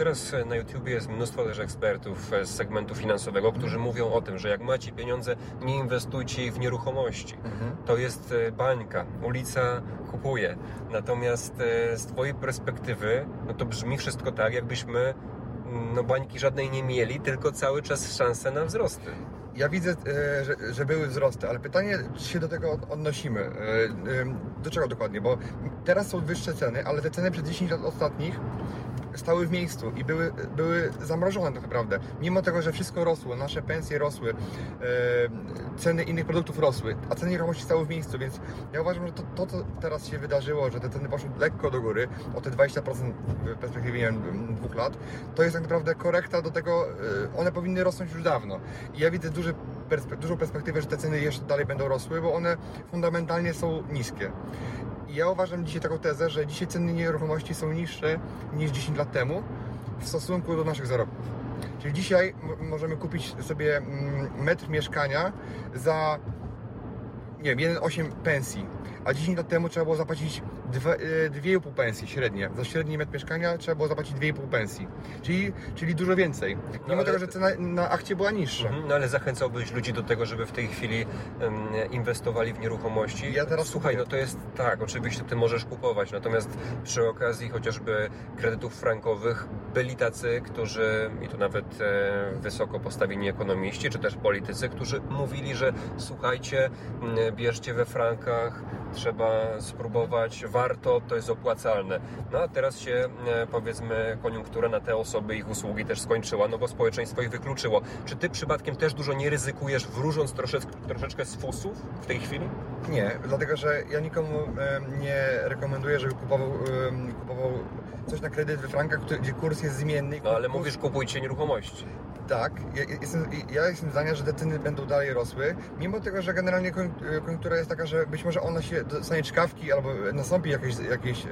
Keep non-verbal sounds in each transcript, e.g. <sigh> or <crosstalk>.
Teraz na YouTubie jest mnóstwo też ekspertów z segmentu finansowego, którzy mówią o tym, że jak macie pieniądze, nie inwestujcie ich w nieruchomości. To jest e, bańka, ulica kupuje. Natomiast e, z Twojej perspektywy, no to brzmi wszystko tak, jakbyśmy mm, no bańki żadnej nie mieli, tylko cały czas szanse na wzrosty. Ja widzę, e, że, że były wzrosty, ale pytanie, czy się do tego od- odnosimy? E, e, Do czego dokładnie? Bo teraz są wyższe ceny, ale te ceny przez 10 lat ostatnich stały w miejscu i były, były zamrożone tak naprawdę. Mimo tego, że wszystko rosło, nasze pensje rosły, e, ceny innych produktów rosły, a ceny nieruchomości stały w miejscu, więc ja uważam, że to, to co teraz się wydarzyło, że te ceny poszły lekko do góry, o te 20% w perspektywie wiem, dwóch lat, to jest tak naprawdę korekta do tego, e, one powinny rosnąć już dawno. I ja widzę duży dużą perspektywę, że te ceny jeszcze dalej będą rosły, bo one fundamentalnie są niskie. Ja uważam dzisiaj taką tezę, że dzisiaj ceny nieruchomości są niższe niż 10 lat temu w stosunku do naszych zarobków. Czyli dzisiaj możemy kupić sobie mm, metr mieszkania za nie wiem, 1,8 pensji, a 10 lat temu trzeba było zapłacić dwa- y, 2,5 pensji średnie. Za średni metr mieszkania trzeba było zapłacić 2,5 pensji, czyli, czyli dużo więcej. Mimo ale- tego, że cena na akcie była niższa. Mhm, No ale zachęcałbyś ludzi do tego, żeby w tej chwili em, inwestowali w nieruchomości. Ja teraz Słuchaj, kupuję. no to jest tak, oczywiście ty możesz kupować, natomiast przy okazji chociażby kredytów frankowych byli tacy, którzy, i tu nawet e, wysoko postawieni ekonomiści, czy też politycy, którzy mówili, że słuchajcie, bierzcie we frankach, trzeba spróbować, warto, to jest opłacalne. No a teraz się e, powiedzmy koniunktura na te osoby, ich usługi też skończyła, no bo społeczeństwo ich wykluczyło. Czy ty przypadkiem też dużo nie ryzykujesz, wróżąc troszeczkę, troszeczkę z fusów w tej chwili? Nie, dlatego że ja nikomu nie rekomenduję, żeby kupował, kupował coś na kredyt we frankach, gdzie kurs jest zmienny. No ale Kurs- mówisz, kupujcie nieruchomości. Tak, ja jestem, ja jestem zdania, że te ceny będą dalej rosły, mimo tego, że generalnie koń- koniunktura jest taka, że być może ona się dostanie czkawki albo nastąpi jakieś, jakieś e,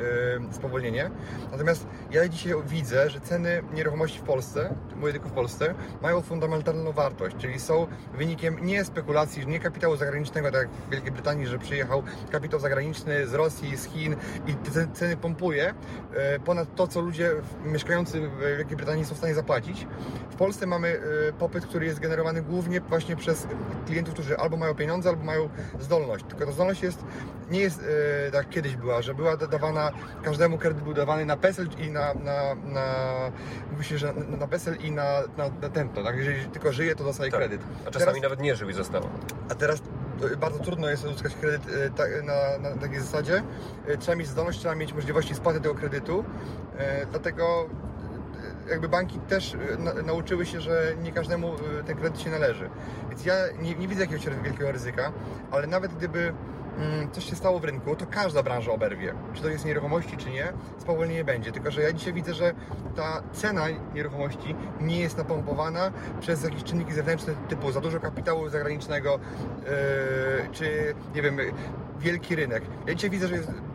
spowolnienie. Natomiast ja dzisiaj widzę, że ceny nieruchomości w Polsce, mówię tylko w Polsce, mają fundamentalną wartość, czyli są wynikiem nie spekulacji, nie kapitału zagranicznego, tak jak w Wielkiej Brytanii, że przyjechał kapitał zagraniczny z Rosji, z Chin i te ce- ceny pompuje e, ponad to, co ludzie mieszkający w Wielkiej Brytanii są w stanie zapłacić. W Polsce mamy e, popyt, który jest generowany głównie właśnie przez klientów, którzy albo mają pieniądze, albo mają zdolność. Tylko ta zdolność jest, nie jest e, tak kiedyś była, że była dawana, każdemu kredyt był dawany na PESEL i na, na, na się, że na, na PESEL i na, na, na tento, tak? Jeżeli tylko żyje, to dostaje Tak. kredyt. A czasami Teraz- nawet nie żył i zostało. a teraz e, bardzo trudno jest uzyskać kredyt e, ta- na, na takiej zasadzie. E, Trzeba mieć zdolność, trzeba mieć możliwości spłaty tego kredytu. E, Dlatego e, jakby banki też e, na, nauczyły się, że nie każdemu e, ten kredyt się należy. Więc ja nie, nie widzę jakiegoś wielkiego ryzyka, ale nawet gdyby coś się stało w rynku, to każda branża oberwie. Czy to jest nieruchomości, czy nie, spowolnienie będzie. Tylko, że ja dzisiaj widzę, że ta cena nieruchomości nie jest napompowana przez jakieś czynniki zewnętrzne typu za dużo kapitału zagranicznego, yy, czy nie wiem, wielki rynek. Ja dzisiaj widzę, że jest mm,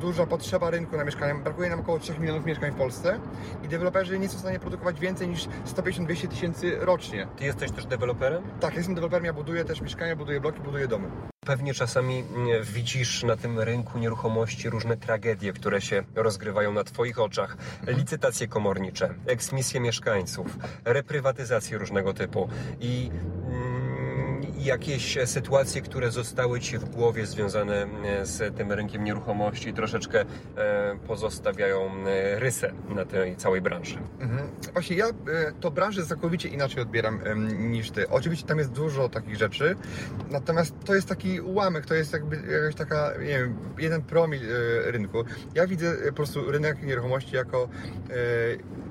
duża potrzeba rynku na mieszkania. Brakuje nam około 3 milionów mieszkań w Polsce i deweloperzy nie są w stanie produkować więcej niż 150-200 tysięcy rocznie. Ty jesteś też deweloperem? Tak, jestem deweloperem, ja buduję też mieszkania, buduję bloki, buduję domy. Pewnie czasami mm, widzisz na tym rynku nieruchomości różne tragedie, które się rozgrywają na Twoich oczach. Licytacje komornicze, eksmisje mieszkańców, reprywatyzacje różnego typu i jakieś sytuacje, które zostały Ci w głowie związane e, z tym rynkiem nieruchomości troszeczkę e, pozostawiają e, rysę na tej całej branży. Mhm. Właśnie ja e, to branżę całkowicie inaczej odbieram niż ty. Oczywiście tam jest dużo takich rzeczy, natomiast to jest taki ułamek, to jest jakby jakaś taka, nie wiem, jeden promil e, rynku. Ja widzę e, po prostu rynek nieruchomości jako e,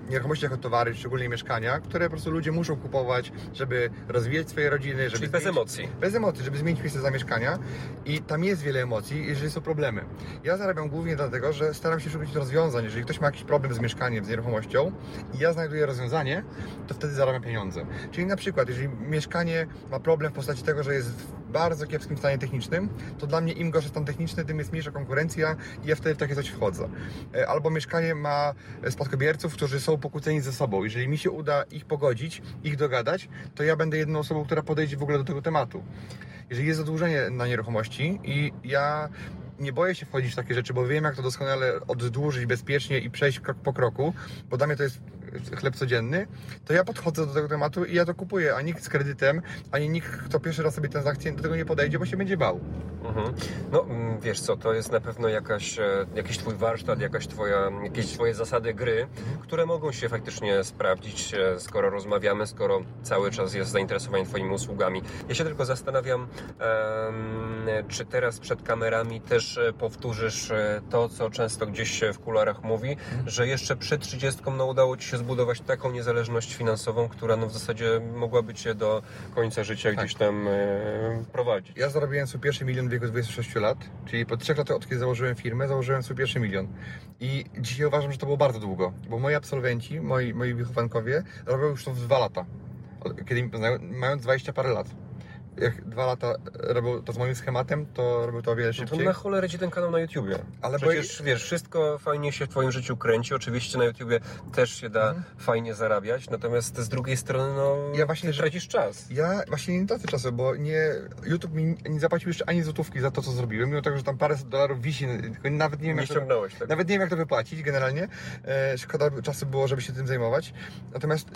nieruchomości jako towary, szczególnie mieszkania, które po prostu ludzie muszą kupować, żeby rozwijać swoje rodziny, żeby Czyli bez zmienić- emocji. bez emocji, żeby zmienić miejsce zamieszkania i tam jest wiele emocji, jeżeli są problemy. Ja zarabiam głównie dlatego, że staram się szukać rozwiązań. Jeżeli ktoś ma jakiś problem z mieszkaniem, z nieruchomością i ja znajduję rozwiązanie, to wtedy zarabiam pieniądze. Czyli na przykład, jeżeli mieszkanie ma problem w postaci tego, że jest bardzo kiepskim stanie technicznym, to dla mnie im gorszy stan techniczny, tym jest mniejsza konkurencja i ja wtedy w takie coś wchodzę. E, Albo mieszkanie ma spadkobierców, którzy są pokłóceni ze sobą. Jeżeli mi się uda ich pogodzić, ich dogadać, to ja będę jedną osobą, która podejdzie w ogóle do tego tematu. Jeżeli jest zadłużenie na nieruchomości i ja nie boję się wchodzić w takie rzeczy, bo wiem jak to doskonale oddłużyć bezpiecznie i przejść krok po kroku, bo dla mnie to jest chleb codzienny, to ja podchodzę do tego tematu i ja to kupuję, a nikt z kredytem, ani nikt, kto pierwszy raz sobie transakcję do tego nie podejdzie, bo się będzie bał. Mhm. No mm, wiesz co, to jest na pewno jakaś, e, jakiś twój warsztat, jakaś twoja, jakieś twoje zasady gry, które mogą się faktycznie sprawdzić, e, skoro rozmawiamy, skoro cały czas jest zainteresowanie twoimi usługami. Ja się tylko zastanawiam, czy teraz przed kamerami też e, powtórzysz to, co często gdzieś się w kularach mówi, że jeszcze przed 30 no, udało ci się zbudować taką niezależność finansową, która no, w zasadzie mogłaby cię do końca życia gdzieś tam e, prowadzić. Ja zarobiłem swój pierwszy milion w wieku 26 lat, czyli po 3 latach od kiedy założyłem firmę, założyłem swój pierwszy milion. I dzisiaj uważam, że to było bardzo długo, bo moi absolwenci, moi, moi wychowankowie robią już to w 2 lata, kiedy mając 20 parę lat. Jak dwa lata robią to z moim schematem, to robią to o wiele No to szybciej. na cholerę ci ten kanał na YouTubie. Ale Przecież wiesz, wszystko fajnie się w twoim życiu kręci. Oczywiście na YouTubie też się da Mhm. fajnie zarabiać, natomiast z drugiej strony, no, Ja właśnie, tracisz czas. Ja właśnie nie tracę czasu, bo nie, YouTube mi nie zapłacił jeszcze ani złotówki za to, co zrobiłem, mimo tego, że tam parę dolarów wisi, tylko nawet nie wiem, Nie jak to, tak? Nawet nie wiem, jak to wypłacić generalnie. E, szkoda czasu było, żeby się tym zajmować. Natomiast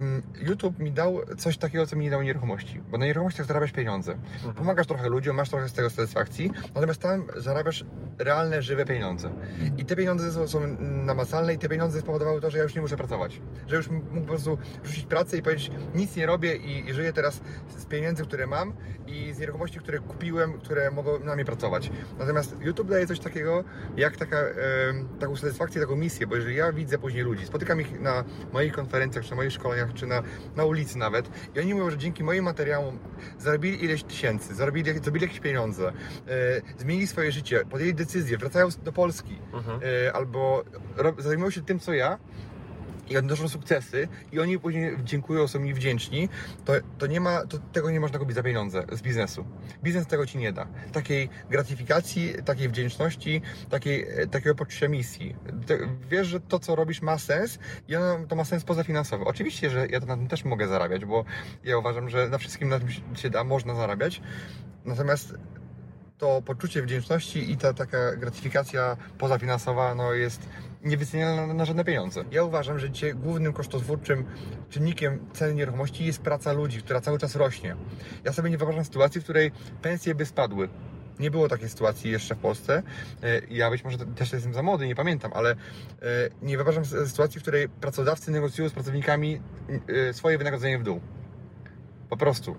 mm, YouTube mi dał coś takiego, co mi nie dało nieruchomości. Bo na nieruchomościach zarabiasz pieniądze. Mhm. Pomagasz trochę ludziom, masz trochę z tego satysfakcji, natomiast tam zarabiasz realne, żywe pieniądze. I te pieniądze są, są namacalne i te pieniądze spowodowały to, że ja już nie muszę pracować. Że już mógł po prostu rzucić pracę i powiedzieć, nic nie robię i, i żyję teraz z pieniędzy, które mam i z nieruchomości, które kupiłem, które mogą na mnie pracować. Natomiast YouTube daje coś takiego, jak taka, em, taką satysfakcję, taką misję, bo jeżeli ja widzę później ludzi, spotykam ich na moich konferencjach, czy na moich szkoleniach, czy na, na ulicy nawet i oni mówią, że dzięki moim materiałom zarobili ileś tysięcy, zarobili, zarobili jakieś pieniądze, e, zmienili swoje życie, podjęli decyzję, wracają do Polski Mhm. e, albo ro, zajmują się tym, co ja i odnoszą sukcesy i oni później dziękują, są mi wdzięczni, to, to nie ma, to tego nie można kupić za pieniądze z biznesu. Biznes tego ci nie da. Takiej gratyfikacji, takiej wdzięczności, takiej, e, takiego poczucia misji. Wiesz, że to, co robisz ma sens i ono, to ma sens pozafinansowy. Oczywiście, że ja na tym też mogę zarabiać, bo ja uważam, że na wszystkim na tym się da, można zarabiać. Natomiast to poczucie wdzięczności i ta taka gratyfikacja pozafinansowa no, jest niewycenialna na, żadne pieniądze. Ja uważam, że dzisiaj głównym kosztozwórczym czynnikiem ceny nieruchomości jest praca ludzi, która cały czas rośnie. Ja sobie nie wyobrażam sytuacji, w której pensje by spadły. Nie było takiej sytuacji jeszcze w Polsce. E, Ja być może też jestem za młody, nie pamiętam, ale e, nie wyobrażam sytuacji, w której pracodawcy negocjują z pracownikami e, swoje wynagrodzenie w dół. Po prostu.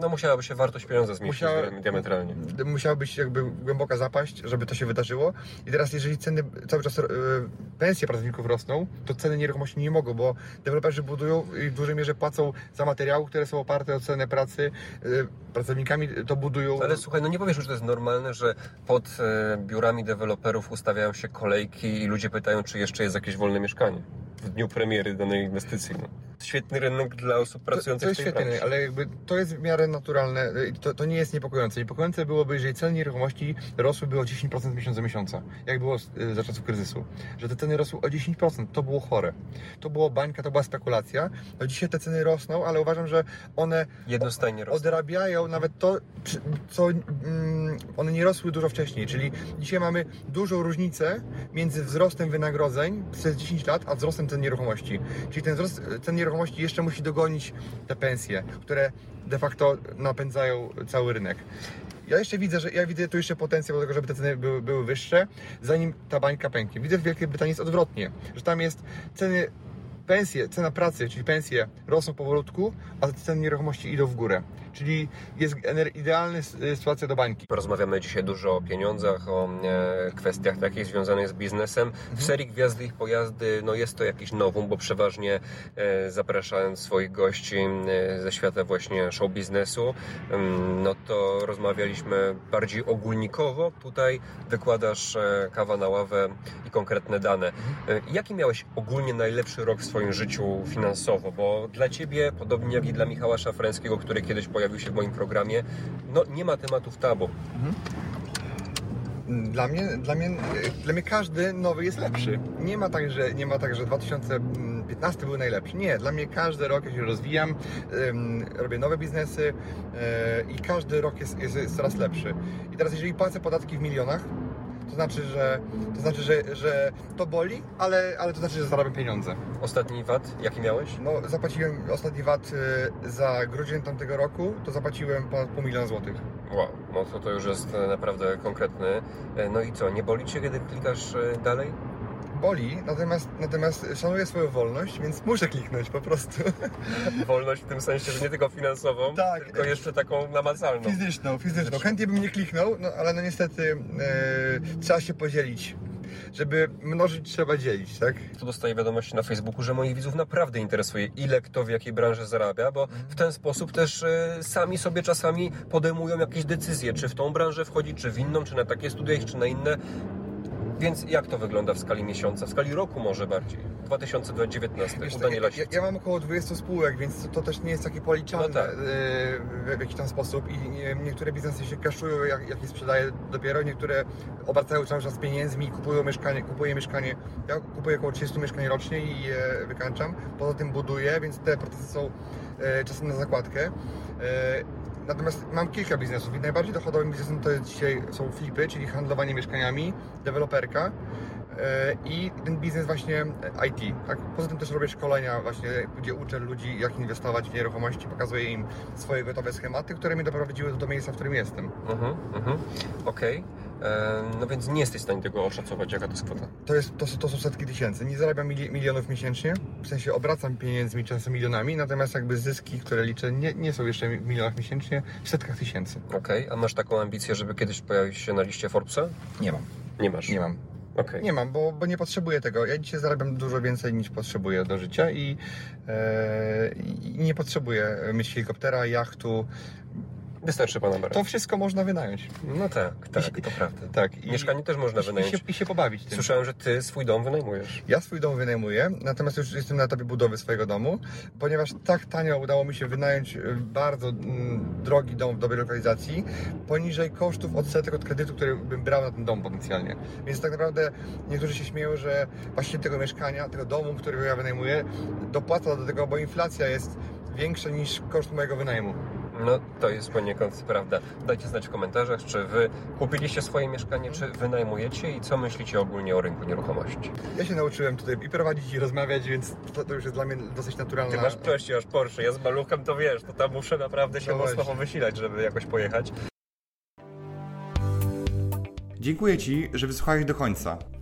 No musiałaby się wartość pieniądza zmienić Musiała- diametralnie. musiała być jakby głęboka zapaść, żeby to się wydarzyło. I teraz, jeżeli ceny cały czas, e, pensje pracowników rosną, to ceny nieruchomości nie mogą, bo deweloperzy budują i w dużej mierze płacą za materiały, które są oparte o cenę pracy. E, Pracownikami to budują. Ale słuchaj, no nie powiesz, że to jest normalne, że pod e, biurami deweloperów ustawiają się kolejki i ludzie pytają, czy jeszcze jest jakieś wolne mieszkanie w dniu premiery danej inwestycji. No. Świetny rynek dla osób To, pracujących to jest w tej świetne, branży. ale jakby to jest w miarę naturalne. i To, to nie jest niepokojące. Niepokojące byłoby, jeżeli ceny nieruchomości rosłyby o 10% miesiąc do miesiąca, jak było y, za czasów kryzysu. Że te ceny rosły o 10%, to było chore. To było bańka, to była spekulacja. No dzisiaj te ceny rosną, ale uważam, że one Jednostajnie rosną. odrabiają nawet to, co mm, one nie rosły dużo wcześniej. Czyli dzisiaj mamy dużą różnicę między wzrostem wynagrodzeń przez 10 lat, a wzrostem cen nieruchomości. Czyli ten wzrost cen nieruchomości jeszcze musi dogonić te pensje, które de facto napędzają cały rynek. Ja jeszcze widzę, że ja widzę tu jeszcze potencjał do tego, żeby te ceny były, były wyższe, zanim ta bańka pęknie. Widzę w Wielkiej Brytanii jest odwrotnie, że tam jest ceny pensje, cena pracy, czyli pensje rosną powolutku, a ceny nieruchomości idą w górę. Czyli jest idealna sytuacja do bańki. Rozmawiamy dzisiaj dużo o pieniądzach, o e, kwestiach takich związanych z biznesem. W serii Gwiazdy ich pojazdy no jest to jakiś nowum, bo przeważnie e, zapraszając swoich gości e, ze świata właśnie show biznesu, no to rozmawialiśmy bardziej ogólnikowo. Tutaj wykładasz kawa na ławę i konkretne dane. E, Jaki miałeś ogólnie najlepszy rok w swoim życiu finansowo? Bo dla Ciebie, podobnie jak i dla Michała Szafrańskiego, który kiedyś pojawił się w moim programie, no nie ma tematów tabu. Dla mnie, dla mnie, dla mnie każdy nowy jest lepszy. Nie ma tak, że, nie ma tak, że 2015 był najlepszy. Nie, dla mnie każdy rok ja się rozwijam, robię nowe biznesy yy, i każdy rok jest, jest coraz lepszy. I teraz jeżeli płacę podatki w milionach, to znaczy, że to, znaczy, że, że to boli, ale, ale to znaczy, że zarabiam pieniądze. Ostatni VAT, jaki miałeś? No, zapłaciłem ostatni VAT y, za grudzień tamtego roku, to zapłaciłem ponad pół miliona złotych. Wow, no to to już jest e, naprawdę konkretny. E, No i co, nie boli Cię, kiedy klikasz e, dalej? Boli, natomiast, natomiast szanuję swoją wolność, więc muszę kliknąć po prostu. <laughs> Wolność w tym sensie, że nie tylko finansową, Tak. tylko jeszcze taką namacalną. Fizyczną, fizyczną. Chętnie bym nie kliknął, no ale no niestety e, trzeba się podzielić. Żeby mnożyć, trzeba dzielić, tak? Tu dostaję wiadomości na Facebooku, że moich widzów naprawdę interesuje, ile kto w jakiej branży zarabia, bo w ten sposób też e, sami sobie czasami podejmują jakieś decyzje, czy w tą branżę wchodzić, czy w inną, czy na takie studia czy na inne. Więc jak to wygląda w skali miesiąca, w skali roku może bardziej? 2019, Wiesz, u to, Daniela ja, ja mam około 20 spółek, więc to, też nie jest takie policzalne No tak. e, w, jakiś tam sposób i nie, niektóre biznesy się kaszują, jak, jak je sprzedaję dopiero, niektóre obracają cały czas pieniędzmi i kupują mieszkanie, kupuję mieszkanie, ja kupuję około 30 mieszkań rocznie i je wykańczam, poza tym buduję, więc te procesy są e, czasem na zakładkę. Natomiast mam kilka biznesów i najbardziej dochodowym biznesem to jest dzisiaj są flipy, czyli handlowanie mieszkaniami, deweloperka e, i ten biznes właśnie IT. Tak? Poza tym też robię szkolenia właśnie, gdzie uczę ludzi jak inwestować w nieruchomości, pokazuję im swoje gotowe schematy, które mnie doprowadziły do miejsca, w którym jestem. Mhm, mhm. Okej. E, No więc nie jesteś w stanie tego oszacować, jaka to jest kwota. To, jest, to, są- to są setki tysięcy. Nie zarabiam mili, milionów miesięcznie, w sensie obracam pieniędzmi, często milionami, natomiast jakby zyski, które liczę, nie, nie są jeszcze w milionach miesięcznie, w setkach tysięcy. Okej, a masz taką ambicję, żeby kiedyś pojawić się na liście Forbesa? Nie mam. Nie masz. Nie mam. Okej. Nie mam, bo, bo nie potrzebuję tego. Ja dzisiaj zarabiam dużo więcej niż potrzebuję do życia i, e, i nie potrzebuję mieć helikoptera, jachtu. Wystarczy pana brać. To wszystko można wynająć. No tak, tak, to prawda. Tak. I, Mieszkanie też można i, i, wynająć. się, I się pobawić tym. Słyszałem, że ty swój dom wynajmujesz. Ja swój dom wynajmuję, natomiast już jestem na etapie budowy swojego domu, ponieważ tak tanio udało mi się wynająć e, bardzo mm, drogi dom w dobrej lokalizacji, poniżej kosztów odsetek od kredytu, który bym brał na ten dom potencjalnie. Więc tak naprawdę niektórzy się śmieją, że właściciel tego mieszkania, tego domu, którego ja wynajmuję, dopłaca do tego, bo inflacja jest większa niż koszt mojego wynajmu. No to jest poniekąd prawda. Dajcie znać w komentarzach, czy wy kupiliście swoje mieszkanie, czy wynajmujecie i co myślicie ogólnie o rynku nieruchomości. Ja się nauczyłem tutaj i prowadzić i rozmawiać, więc to, to już jest dla mnie dosyć naturalne. Ty masz przejście aż Porsche, ja z maluchem to wiesz, to tam muszę naprawdę się No mocno powysilać, żeby jakoś pojechać. Dziękuję Ci, że wysłuchałeś do końca.